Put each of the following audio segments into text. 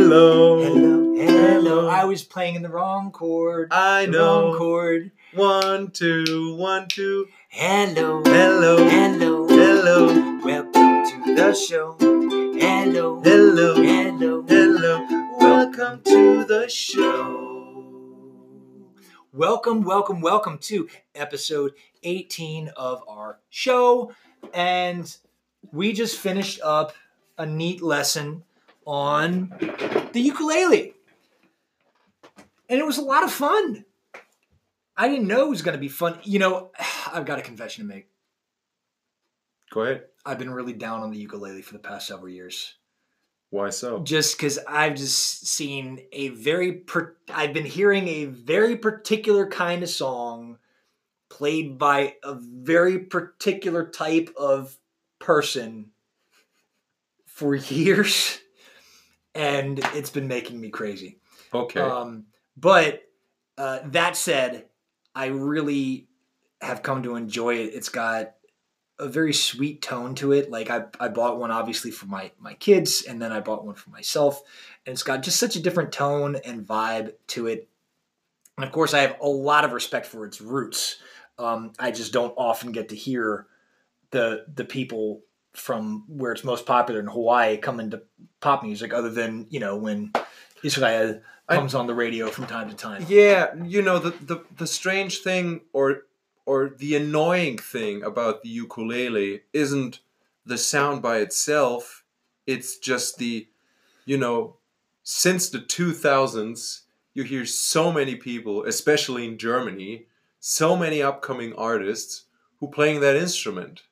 Hello. Hello, hello. I was playing in the wrong chord. I the know. wrong chord. One, two, one, two. Hello, Hello. hello, Hello. Welcome to the show. Hello, Hello. hello, Hello. Welcome to the show. Welcome, welcome, welcome to episode 18 of our show. And we just finished up a neat lesson on the ukulele. And it was a lot of fun. I didn't know it was going to be fun. You know, I've got a confession to make. Go ahead. I've been really down on the ukulele for the past several years. Why so? just because I've just seen a very, per- I've been hearing a very particular kind of song played by a very particular type of person for years, and it's been making me crazy. Okay. Um, but uh, that said, I really have come to enjoy it. It's got a very sweet tone to it. Like I, I bought one obviously for my my kids, and then I bought one for myself, and it's got just such a different tone and vibe to it. And of course, I have a lot of respect for its roots. Um, I just don't often get to hear the the people from where it's most popular in Hawaii come into pop music, other than you know when Israel I- comes on the radio from time to time. Yeah, you know the, the the strange thing or or the annoying thing about the ukulele isn't the sound by itself. It's just the you know since the 2000s you hear so many people, especially in Germany, so many upcoming artists who playing that instrument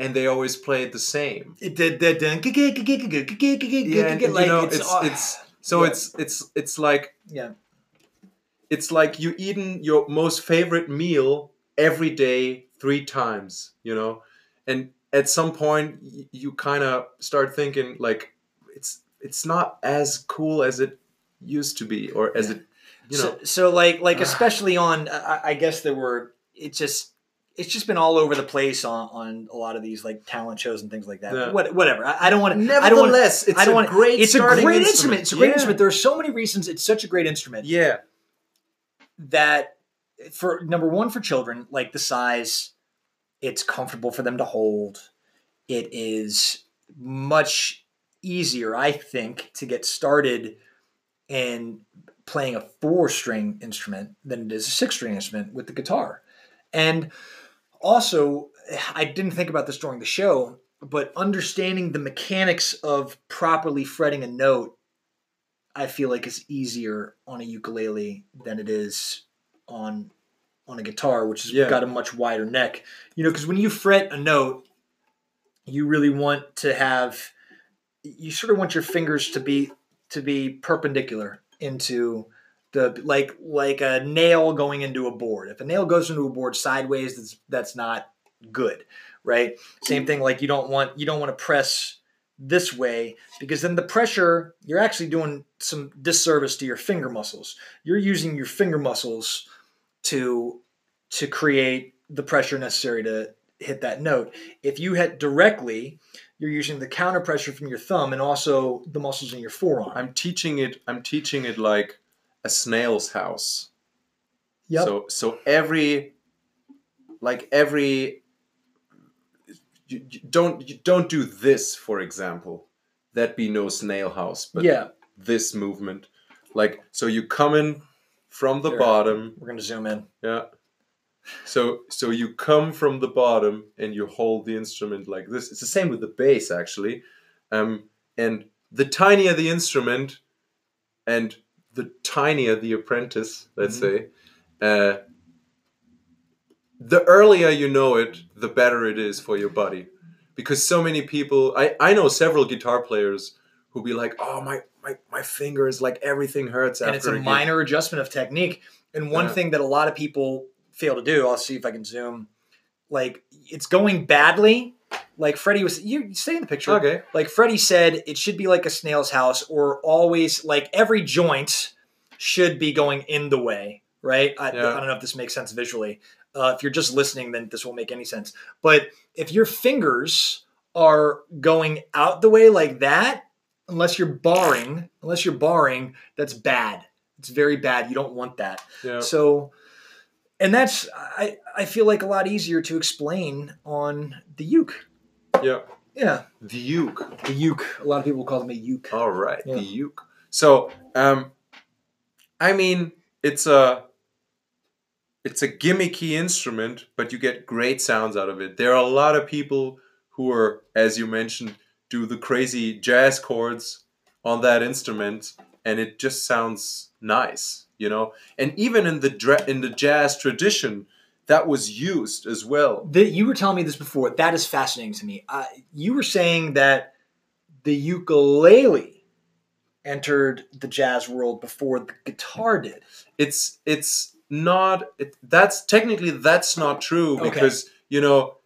and they always play it the same. It did that Yeah, and, and, you know it's uh, it's so yeah. it's it's it's like yeah it's like you eating your most favorite meal every day three times you know and at some point you kind of start thinking like it's it's not as cool as it used to be or as Yeah. it you know so, so like like Ah. especially on I, I guess there were it's just it's just been all over the place on, on a lot of these like talent shows and things like that. Yeah. What, whatever. I, I don't want to. I don't want. nevertheless it's I don't a great It's a great instrument. It's a great Yeah. instrument. There are so many reasons. It's such a great instrument. yeah that for number one for children like the size it's comfortable for them to hold it is much easier i think to get started in playing a four string instrument than it is a six string instrument with the guitar and also i didn't think about this during the show but understanding the mechanics of properly fretting a note I feel like is easier on a ukulele than it is on on a guitar, which has Yeah. got a much wider neck. You know, because when you fret a note, you really want to have you sort of want your fingers to be to be perpendicular into the like like a nail going into a board. If a nail goes into a board sideways, that's that's not good, right? Same thing like you don't want you don't want to press this way because then the pressure you're actually doing some disservice to your finger muscles you're using your finger muscles to to create the pressure necessary to hit that note if you hit directly you're using the counter pressure from your thumb and also the muscles in your forearm i'm teaching it i'm teaching it like a snail's house yep So so every like every you, you don't you don't do this for example. That be no snail house, but yeah this movement. Like so you come in from the Sure. bottom, we're gonna zoom in yeah. So so you come from the bottom and you hold the instrument like this. It's the same with the bass actually. Um and the tinier the instrument and the tinier the apprentice, let's Mhm. say, uh, the earlier you know it, the better it is for your body. Because so many people, I, I know several guitar players who be like, oh, my, my, my fingers, like everything hurts and it's a gig." minor adjustment of technique. And one Yeah. thing that a lot of people fail to do, I'll see if I can zoom. Like it's going badly. Like Freddie was, you stay in the picture. Okay. Like Freddie said, it should be like a snail's house, or always like every joint should be going in the way, right? I, Yeah. I don't know if this makes sense visually. Uh, if you're just listening, then this won't make any sense. But if your fingers are going out the way like that, unless you're barring, unless you're barring, that's bad. It's very bad. You don't want that. Yeah. So, and that's I I feel like a lot easier to explain on the uke. Yeah. Yeah, The uke. the uke. A lot of people call them a uke. All right. Yeah. The uke. So, um, I mean, it's a it's a gimmicky instrument, but you get great sounds out of it. There are a lot of people who are, as you mentioned, do the crazy jazz chords on that instrument, and it just sounds nice, you know. And even in the dra- in the jazz tradition, that was used as well. The, you were telling me this before. That is fascinating to me. Uh, you were saying that the ukulele entered the jazz world before the guitar did. it's it's not it, that's technically that's not true Okay. because you know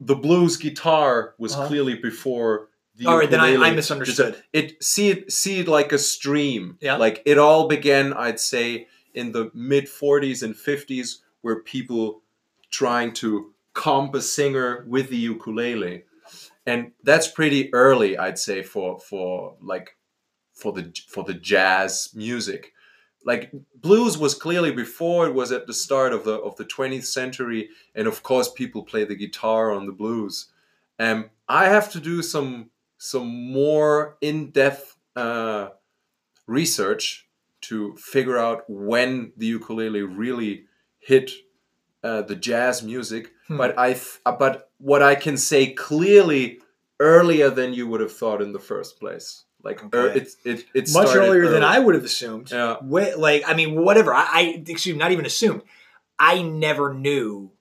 the blues guitar was Uh-huh. clearly before the All right, then I. I misunderstood. it see it see it like a stream Yeah. like it all began i'd say in the mid 40s and 50s where people trying to comp a singer with the ukulele. And that's pretty early i'd say for for like for the for the jazz music. Like blues was clearly before it was at the start of the of the 20th century and of course people play the guitar on the blues. Um i have to do some some more in-depth uh, research to figure out when the ukulele really hit uh, the jazz music Hmm. but i uh, but what i can say clearly earlier than you would have thought in the first place like er, Okay. it, it, it Much started earlier than. I would have assumed. Yeah. Way, like, I mean, whatever. I, I excuse me, not even assumed. I never knew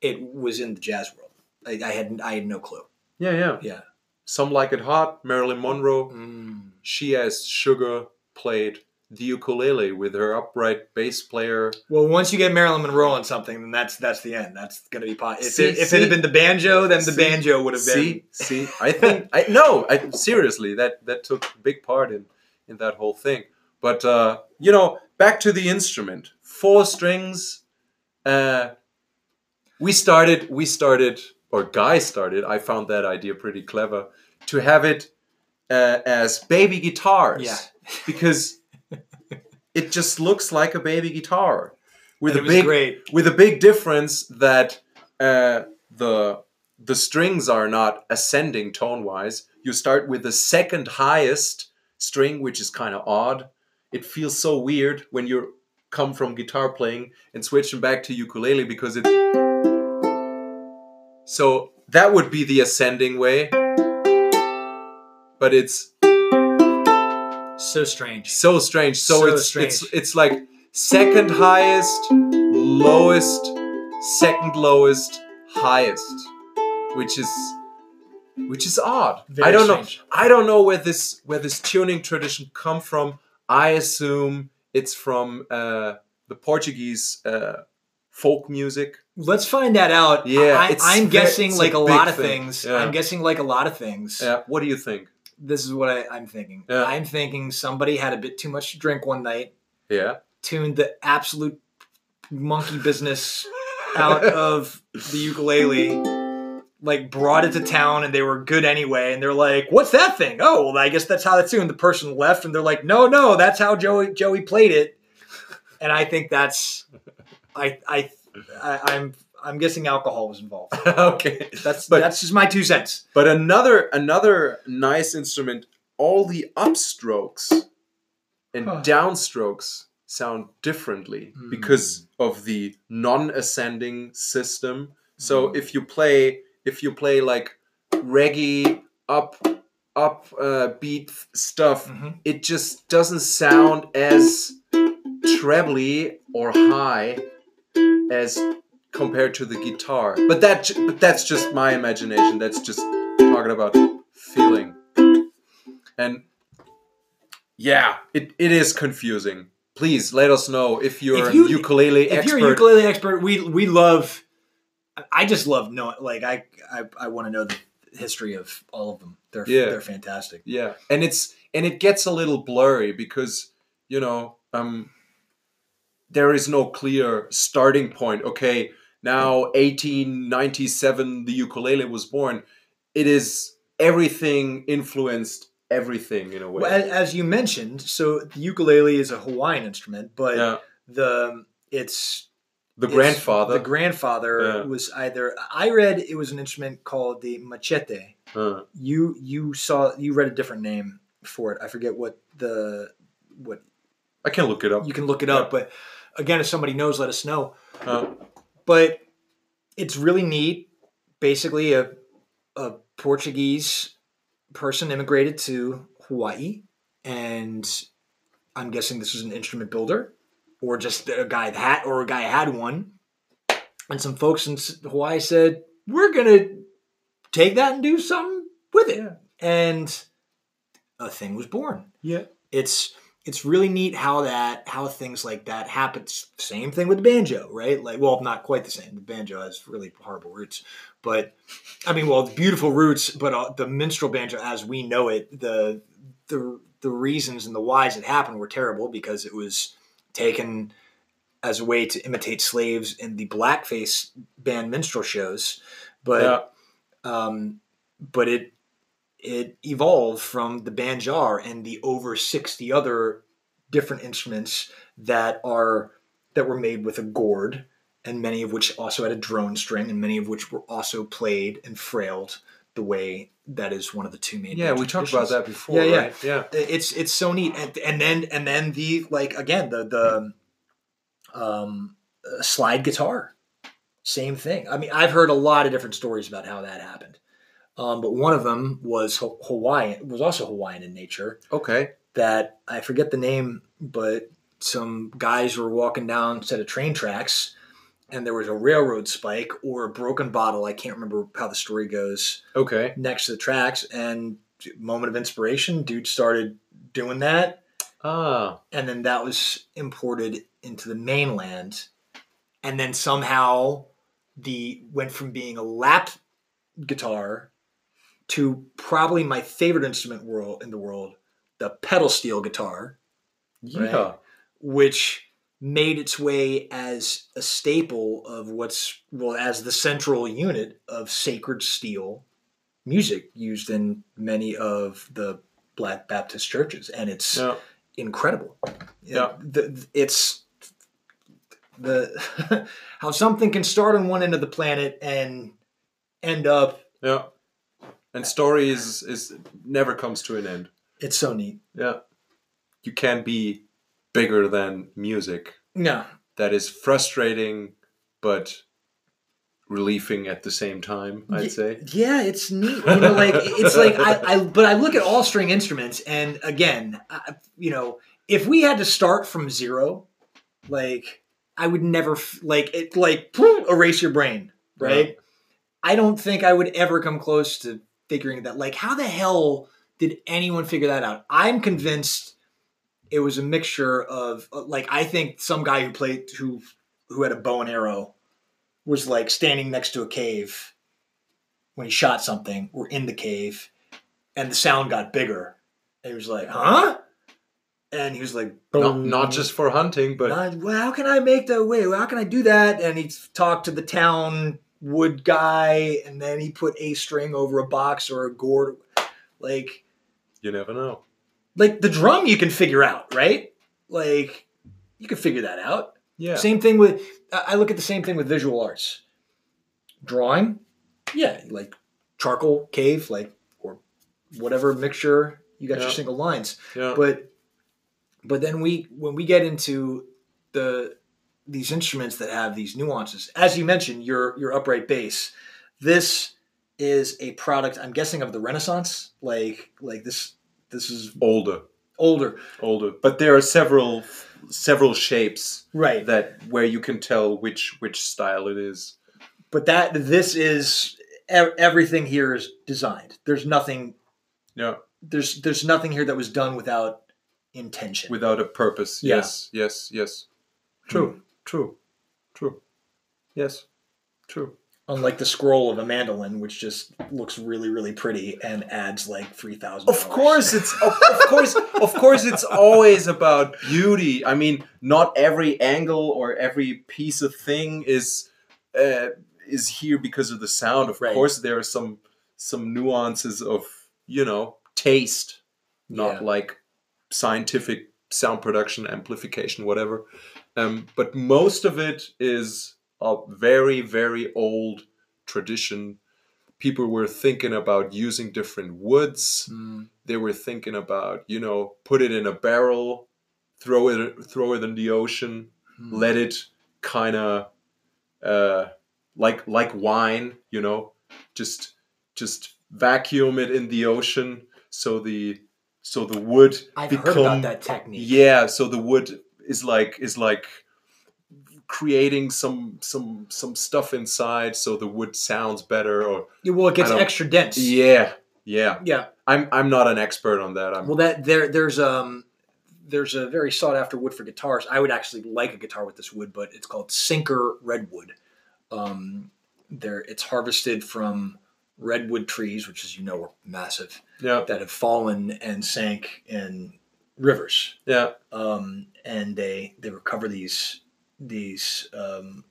it was in the jazz world. I, I had I had no clue. Yeah, yeah. Yeah. Some like it hot. Marilyn Monroe. She has Sugar played the ukulele with her upright bass player. Well, once you get Marilyn Monroe on something, then that's that's the end. That's going to be pot. If, See- it, if see- it had been the banjo, then the see- banjo would have been. See, see. I think I no. I seriously that that took a big part in in that whole thing. But uh, you know, back to the instrument. Four strings. Uh, we started. We started, or Guy started. I found that idea pretty clever to have it uh, as baby guitars. Yeah. because it just looks like a baby guitar with And a big great. with a big difference that uh, the the strings are not ascending tone wise. You start with the second highest string, which is kind of odd. It feels so weird when you come from guitar playing and switching back to ukulele because it. So that would be the ascending way, but it's So strange. so strange. So, So it's strange. it's it's like second highest, lowest, second lowest, highest, which is which is odd. Very I don't strange. know. I don't know where this where this tuning tradition come from. I assume it's from uh, the Portuguese uh, folk music. Let's find that out. Yeah, I, I'm guessing a like a big lot of thing. things. Yeah. I'm guessing like a lot of things. Uh, what do you think? This is what I, I'm thinking. Yeah. I'm thinking somebody had a bit too much to drink one night, Yeah. tuned the absolute monkey business out of the ukulele, like brought it to town, and they were good anyway. And they're like, "What's that thing?" Oh, well, I guess that's how that's tuned. The person left, and they're like, "No, no, that's how Joey Joey played it." And I think that's, I I, I I'm I'm guessing alcohol was involved. okay. That's But- that's just my two cents. But another another nice instrument, all the upstrokes and Huh. downstrokes sound differently Hmm. because of the non-ascending system. So Hmm. if you play if you play like reggae up up uh, beat stuff, Mhm. it just doesn't sound as trebly or high as compared to the guitar. But that but that's just my imagination. That's just talking about feeling. And yeah, it, it is confusing. Please let us know if you're If you- a ukulele if expert. you're a ukulele expert, we we love. I just love knowing. Like I I, I want to know the history of all of them. They're Yeah. they're fantastic. Yeah, and it's and it gets a little blurry because you know um, there is no clear starting point. Okay, now 1897, the ukulele was born. It is everything influenced everything in a way. Well, as, you mentioned, so the ukulele is a Hawaiian instrument, but yeah, the it's the it's- grandfather. The grandfather Yeah. was either I read it was an instrument called the machete. uh, You you saw you read a different name for it. I forget what the what I can look it up. you can look it up, but again, if somebody knows, let us know. Uh, But it's really neat. Basically, a a Portuguese person immigrated to Hawaii, and I'm guessing this was an instrument builder, or just a guy that had, or a guy had one. And some folks in Hawaii said, "We're gonna take that and do something with it," Yeah. and a thing was born yeah. it's it's really neat how that how things like that happens. Same thing with the banjo, right? Like, well, not quite the same. The banjo has really horrible roots, but I mean, well, beautiful roots, but uh, the minstrel banjo, as we know it, the the the reasons and the whys it happened were terrible because it was taken as a way to imitate slaves in the blackface band minstrel shows, but yeah. um, but it it evolved from the banjar and the over 60 other different instruments that are that were made with a gourd and many of which also had a drone string and many of which were also played and frailed the way that is one of the two main Yeah, we talked about that before, Yeah, yeah. right? Yeah. it's it's so neat and, and then and then the like again the the um uh, slide guitar same thing i mean i've heard a lot of different stories about how that happened um, but one of them was hawaiian was also hawaiian in nature Okay. that i forget the name but some guys were walking down a set of train tracks and there was a railroad spike or a broken bottle i can't remember how the story goes Okay. next to the tracks and moment of inspiration dude started doing that Ah. and then that was imported into the mainland and then somehow the went from being a lap guitar to probably my favorite instrument world in the world the pedal steel guitar Yeah. which made its way as a staple of what's well as the central unit of sacred steel music used in many of the black baptist churches and it's Yeah. incredible Yeah. the, it's the how something can start on one end of the planet and end up Yeah. And story is is never comes to an end. it's so neat Yeah. You can't be bigger than music. no That is frustrating but relieving at the same time, I'd say. Yeah, it's neat. You know, like it's like I, I but I look at all string instruments, and again, I, you know, if we had to start from zero, like I would never f- like it, like poof, erase your brain, right? I don't think I would ever come close to figuring that. Like, how the hell did anyone figure that out? I'm convinced it was a mixture of uh, like I think some guy who played who who had a bow and arrow was like standing next to a cave when he shot something or in the cave and the sound got bigger and he was like huh and he was like Not, not just for hunting, but not, well, how can I make that way? How can I do that? And he talked to the town wood guy, and then he put a string over a box or a gourd. Like, you never know. like the drum you can figure out, right? Like, you can figure that out. Yeah. Same thing with. I look at the same thing with visual arts. Drawing, yeah, like charcoal cave, like or whatever mixture. You got your single lines Yeah. but but then we when we get into the these instruments that have these nuances as you mentioned your your upright bass this is a product i'm guessing of the renaissance like like this this is older. older Older. But there are several several shapes right that where you can tell which which style it is. but that this is everything here is designed there's nothing Yeah. there's there's nothing here that was done without intention Without a purpose. Yeah. Yes. Yes. Yes. True. Hmm. True. True. Yes. True. unlike the scroll of a mandolin which just looks really really pretty and adds like 3000 Of course, it's of, of course, of course, it's always about beauty. I mean, not every angle or every piece of thing is uh, is here because of the sound. Of Right. course, there are some some nuances of you know taste not Yeah. like scientific sound production, amplification, whatever. Um, but most of it is a very, very old tradition. People were thinking about using different woods. Mm. They were thinking about, you know, put it in a barrel, throw it, throw it in the ocean, Mm. let it kind of uh, like like wine, you know, just just vacuum it in the ocean so the so the wood I've become heard about that technique. yeah so the wood is like is like creating some some some stuff inside so the wood sounds better or Yeah, well, it gets extra dense. yeah yeah Yeah. i'm i'm not an expert on that i'm Well, that there there's um there's a very sought after wood for guitars. I would actually like a guitar with this wood, but it's called Sinker redwood. Um, there it's harvested from redwood trees, which, as you know, are massive yeah that have fallen and sank in rivers. yeah. Um, and they they recover these these um,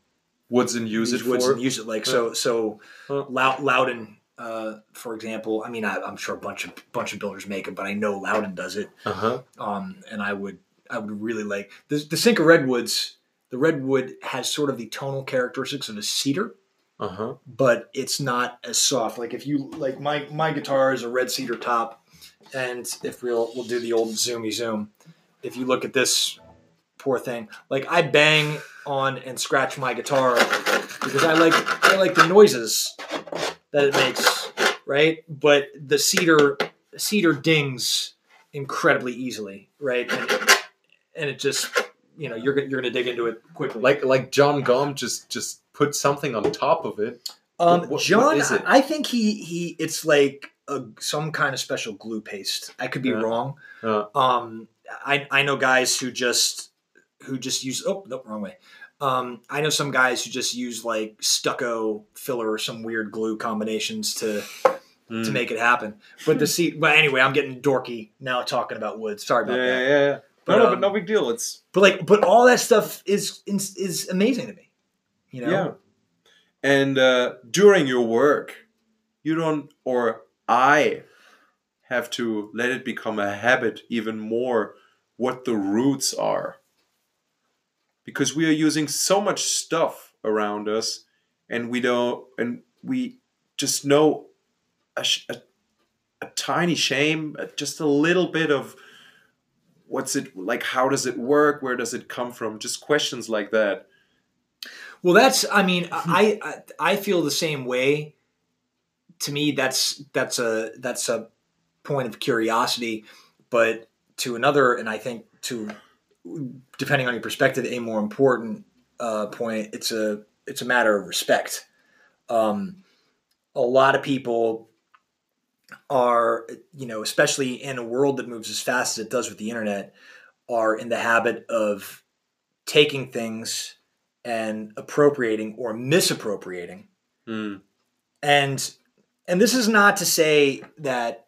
woods and use it woods for? and use it like so so Huh. Lou- Lowden uh, for example I mean I, I'm sure a bunch of bunch of builders make it but I know Lowden does it. Uh-huh. Um, and I would I would really like the the Sinker redwoods the redwood has sort of the tonal characteristics of a cedar uh-huh. but it's not as soft. Like if you like my my guitar is a red cedar top and if we'll we'll do the old zoomy zoom. If you look at this poor thing like I bang on and scratch my guitar because I like I like the noises that it makes right? But the cedar cedar dings incredibly easily right? And, and it just you know you're gonna- you're gonna dig into it quickly. Like like john gum just just put something on top of it. Um, What- John, what is it? I think he he it's like a, some kind of special glue paste. I could be Yeah. wrong. Uh. Um, I I know guys who just who just use oh no wrong way. Um, I know some guys who just use like stucco filler or some weird glue combinations to to Mm. make it happen. But the seat. But anyway, I'm getting dorky now talking about wood. Sorry about yeah, that. yeah, yeah. But, no, no, um, but no big deal. It's But like, but all that stuff is is, is amazing to me. You know. yeah. And uh, during your work, you don't, or I have to let it become a habit even more what the roots are. Because we are using so much stuff around us, and we don't, and we just know a, a, a tiny shame, just a little bit of what's it like, how does it work, where does it come from, just questions like that. Well, that's. I mean, I, I I feel the same way. To me, that's that's a that's a point of curiosity, but to another, and I think to depending on your perspective, a more important uh, point. It's a it's a matter of respect. Um, a lot of people are, you know, especially in a world that moves as fast as it does with the internet, are in the habit of taking things and appropriating or misappropriating Mm. and and this is not to say that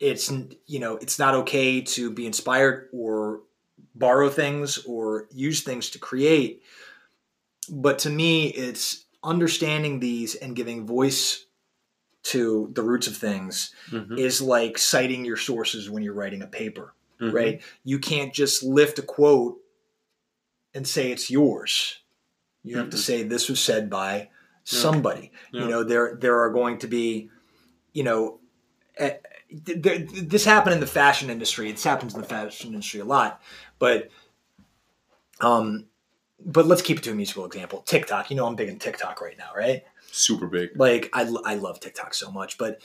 it's you know it's not okay to be inspired or borrow things or use things to create but to me it's understanding these and giving voice to the roots of things Mhm. is like citing your sources when you're writing a paper Mhm. right? You can't just lift a quote and say it's yours. You have to Mhm. say this was said by somebody. Yeah. You know, there there are going to be, you know, eh, th- th- this happened in the fashion industry. This happens in the fashion industry a lot, but um, but let's keep it to a musical example. TikTok. You know, I'm big in TikTok right now, right? Super big. like I, I love TikTok so much, but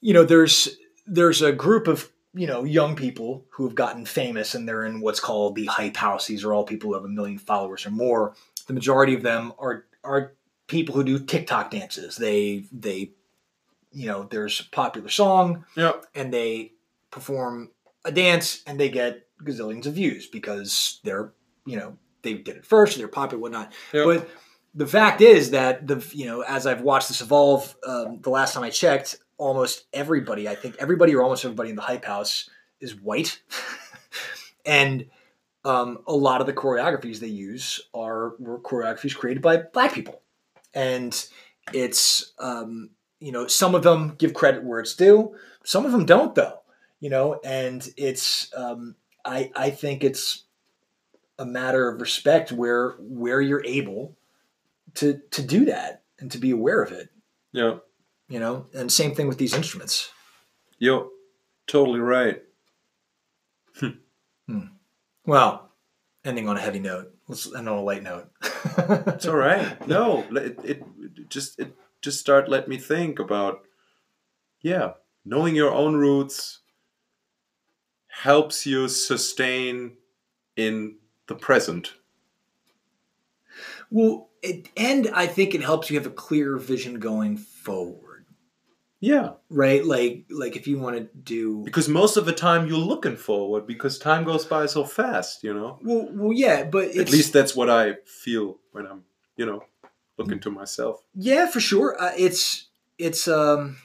you know, there's there's a group of you know young people who have gotten famous, and they're in what's called the hype house. These are all people who have a million followers or more. The majority of them are are people who do TikTok dances. They they you know, there's a popular song, Yeah. and they perform a dance, and they get gazillions of views because they're you know they did it first, they're popular, whatnot. Yeah. But the fact is that the you know as I've watched this evolve, um, the last time I checked, almost everybody, I think everybody or almost everybody in the hype house is white, and um, a lot of the choreographies they use are were choreographies created by black people, and it's um, you know some of them give credit where it's due, some of them don't though. you know, and it's um, I I think it's a matter of respect where where you're able to to do that and to be aware of it, Yeah. you know, and same thing with these instruments. Yo, totally right. Well, ending on a heavy note. Let's end on a light note. It's all right. No, it, it just it just start let me think about yeah, knowing your own roots helps you sustain in the present. Well, it, and I think it helps you have a clear vision going forward, Yeah, right? Like, like if you want to do because most of the time you're looking forward because time goes by so fast, you know. well, well, yeah, but it's, At least that's what I feel when I'm, you know, looking to myself. yeah, for sure. Uh, it's it's um,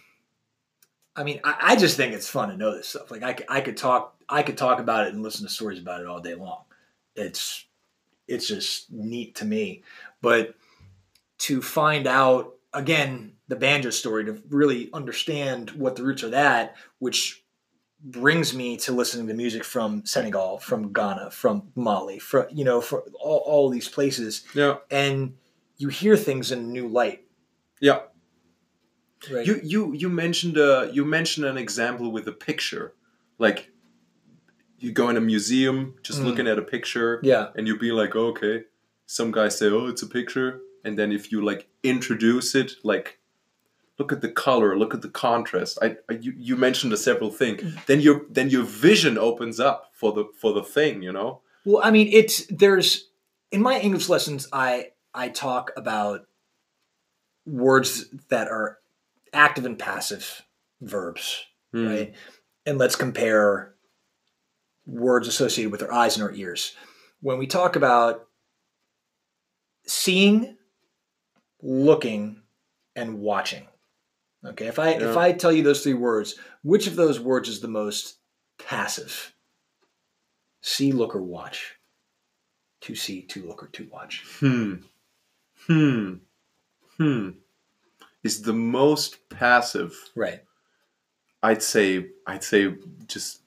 I mean, I, I just think it's fun to know this stuff. Like, I, I could talk, I could talk about it and listen to stories about it all day long. It's it's just neat to me, but to find out again the banjo story to really understand what the roots are that which brings me to listening to music from Senegal, from Ghana, from Mali, from you know, from all, all these places, Yeah, and you hear things in a new light. yeah. Right? You you you mentioned uh you mentioned an example with a picture, like you go in a museum just Mm. looking at a picture, yeah, and you be like, okay. Some guys say, oh, it's a picture, and then if you like introduce it, like look at the color, look at the contrast. I, I you, you mentioned a several thing. Then your then your vision opens up for the for the thing, you know. Well, I mean, it's there's in my English lessons, I I talk about words that are active and passive verbs, Hmm. right? And let's compare words associated with our eyes and our ears. When we talk about seeing, looking, and watching, okay. If I if I tell you those three words, which of those words is the most passive? See, look, or watch. To see, to look, or to watch. Hmm. Hmm. Hmm. Is the most passive. Right. I'd say I'd say just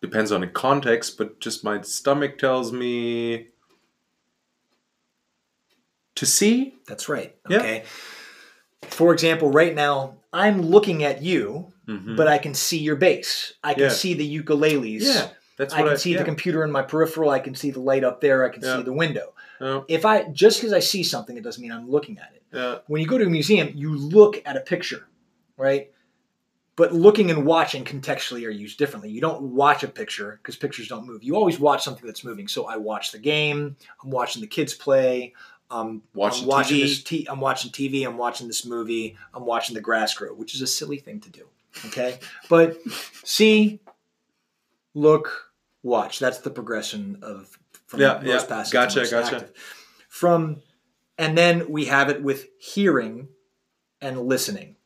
depends on the context, but just my stomach tells me to see. That's right. Okay. For example, right now I'm looking at you, Mhm. but I can see your bass. I can Yeah. see the ukuleles. yeah, that's I can I see yeah. the computer in my peripheral. I can see the light up there. I can Yeah. see the window. If I just because I see something, it doesn't mean I'm looking at it. yeah, When you go to a museum, you look at a picture, right? But looking and watching contextually are used differently. You don't watch a picture because pictures don't move. You always watch something that's moving. So I watch the game. I'm watching the kids play. Um, Watching I'm watching TV. this. T- I'm watching TV. I'm watching this movie. I'm watching the grass grow, which is a silly thing to do. Okay, but see, look, watch. That's the progression of from Yeah, most yeah. passive Gotcha, gotcha. active. From and then we have it with hearing and listening.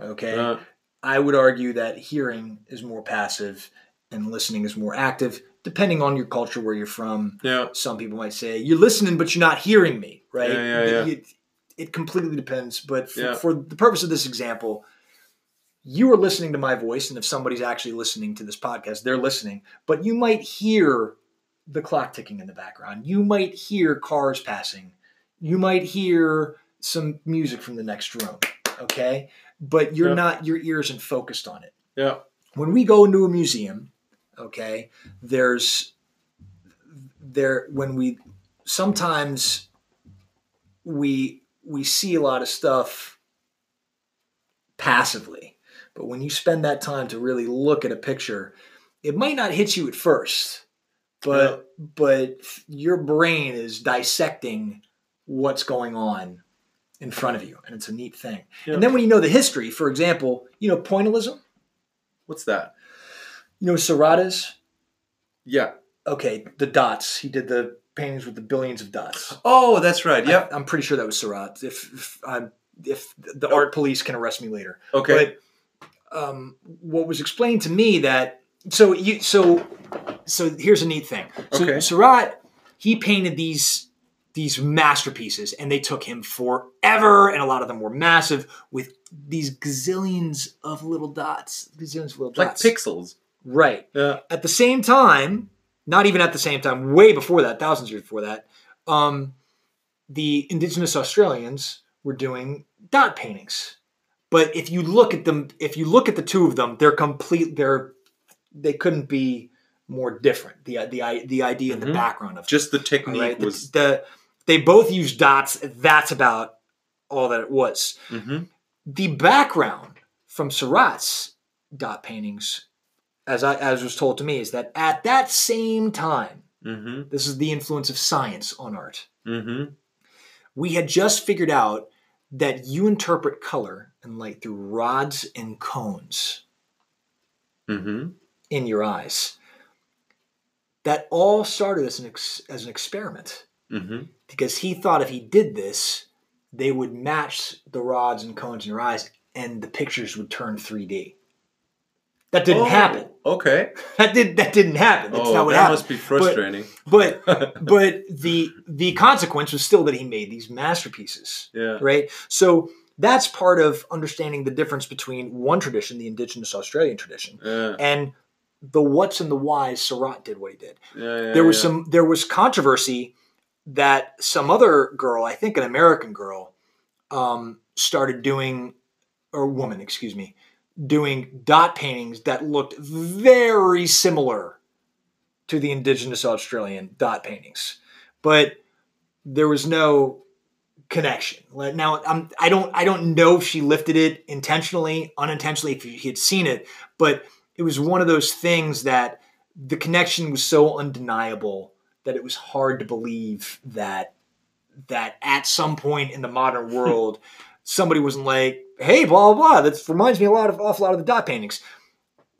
Okay, Uh, I would argue that hearing is more passive and listening is more active, depending on your culture, where you're from. yeah, Some people might say you're listening, but you're not hearing me, right? Yeah, yeah, yeah. It, it completely depends. But for, Yeah. for the purpose of this example, you are listening to my voice, and if somebody's actually listening to this podcast, they're listening. But you might hear the clock ticking in the background. You might hear cars passing. You might hear some music from the next room. Okay, but you're Yeah. not. Your ears isn't focused on it yeah, when we go into a museum, okay, there's there when we sometimes we we see a lot of stuff passively. But when you spend that time to really look at a picture, it might not hit you at first, but but your brain is dissecting what's going on in front of you, and it's a neat thing. Yeah. And then when you know the history, for example, you know pointillism, What's that? You know Serratas. Yeah. Okay, the dots. He did the paintings with the billions of dots. Oh, that's right. Yep. I, am pretty sure that was Seurat. If if, I'm, if the art police can arrest me later. Okay. But um, what was explained to me that so you so so here's a neat thing. So Okay. Seurat he painted these these masterpieces, and they took him forever, and a lot of them were massive with these gazillions of little dots, gazillions of little Like pixels. Right. Yeah. At the same time, not even at the same time, way before that, thousands of years before that, um, the indigenous Australians were doing dot paintings. But if you look at them, if you look at the two of them, they're complete. They're they couldn't be more different. The the the idea and the Mhm. background of Just the technique right? Was. the, they both use dots. That's about all that it was. Mhm. The background from Seurat's dot paintings, as I as was told to me, is that at that same time, Mhm. this is the influence of science on art. Mhm. We had just figured out that you interpret color and light through rods and cones Mhm. in your eyes. That all started as an ex- as an experiment Mhm. because he thought if he did this, they would match the rods and cones in your eyes, and the pictures would turn 3D. That didn't Oh, happen. Okay. That did that didn't happen. That's oh, not what happened. that happened. must be frustrating. But but the the consequence was still that he made these masterpieces, yeah. right? So that's part of understanding the difference between one tradition, the indigenous Australian tradition, Yeah. and the what's and the whys Seurat did what he did. Yeah. yeah, there was some there was controversy that some other girl, I think an American girl, um, started doing, or woman, excuse me, doing dot paintings that looked very similar to the indigenous Australian dot paintings, but there was no connection. Now I'm I don't I don't know if she lifted it intentionally, unintentionally, if he had seen it, but it was one of those things that the connection was so undeniable that it was hard to believe that that at some point in the modern world somebody wasn't like, hey, blah blah blah. That reminds me a lot of awful lot of the dot paintings.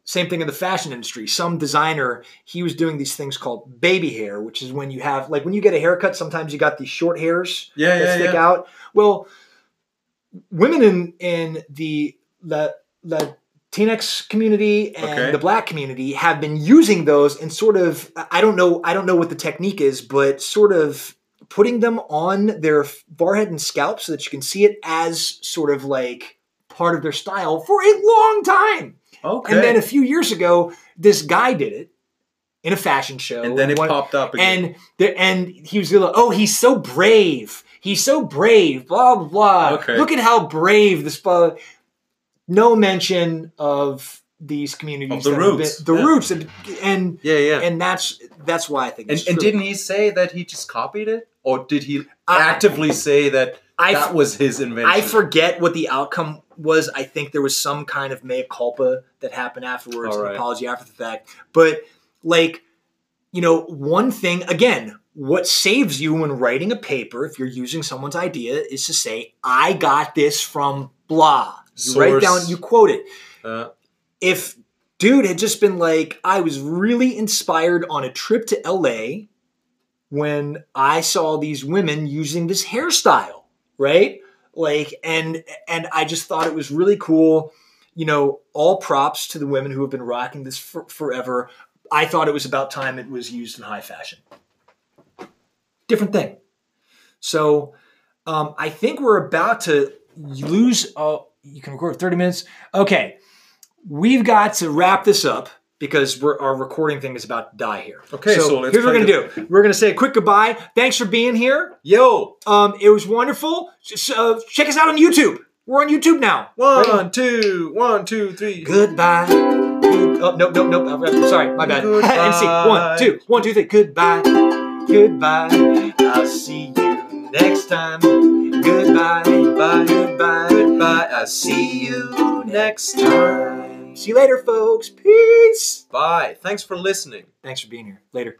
Same thing in the fashion industry. Some designer, he was doing these things called baby hair, which is when you have like when you get a haircut, sometimes you got these short hairs Yeah, that yeah, stick yeah. out. Well, women in in the the the Latinx community and Okay. the black community have been using those and sort of I don't know I don't know what the technique is, but sort of putting them on their forehead and scalp so that you can see it as sort of like part of their style for a long time. Okay. And then a few years ago, this guy did it in a fashion show. and then it One- popped up again. and the, and he was like, oh, he's so brave. He's so brave. Blah blah blah. Okay. Look at how brave this. Blah. No mention of these communities. Of the roots, been- the yeah. roots, and and yeah, yeah. and that's that's why I think. And, and didn't he say that he just copied it, or did he I- actively say that I that was his invention? I forget what the outcome was. I think there was some kind of mea culpa that happened afterwards, All an apology after the fact. But like, you know, one thing again, what saves you when writing a paper, if you're using someone's idea, is to say, "I got this from blah." You write down, you quote it. Uh, If dude had just been like, I was really inspired on a trip to LA when I saw these women using this hairstyle, right? Like, and and I just thought it was really cool. You know, all props to the women who have been rocking this for, forever. I thought it was about time it was used in high fashion. Different thing. So, um, I think we're about to lose. Uh, you can record 30 minutes. Okay, we've got to wrap this up because we're, our recording thing is about to die here. Okay, so let's here's what we're gonna do. We're gonna say a quick goodbye. Thanks for being here. yo, Um, it was wonderful. Uh, check us out on YouTube. We're on YouTube now. one, two, one, two, three. Goodbye. Good, oh, nope, nope, nope. Uh, Sorry, my bad. And see. One, two, one, two, three. Goodbye. Goodbye. I'll see you next time. Goodbye. Bye. Goodbye. Goodbye. I'll see you next time. See you later, folks. Peace. Bye. Thanks for listening. Thanks for being here. Later.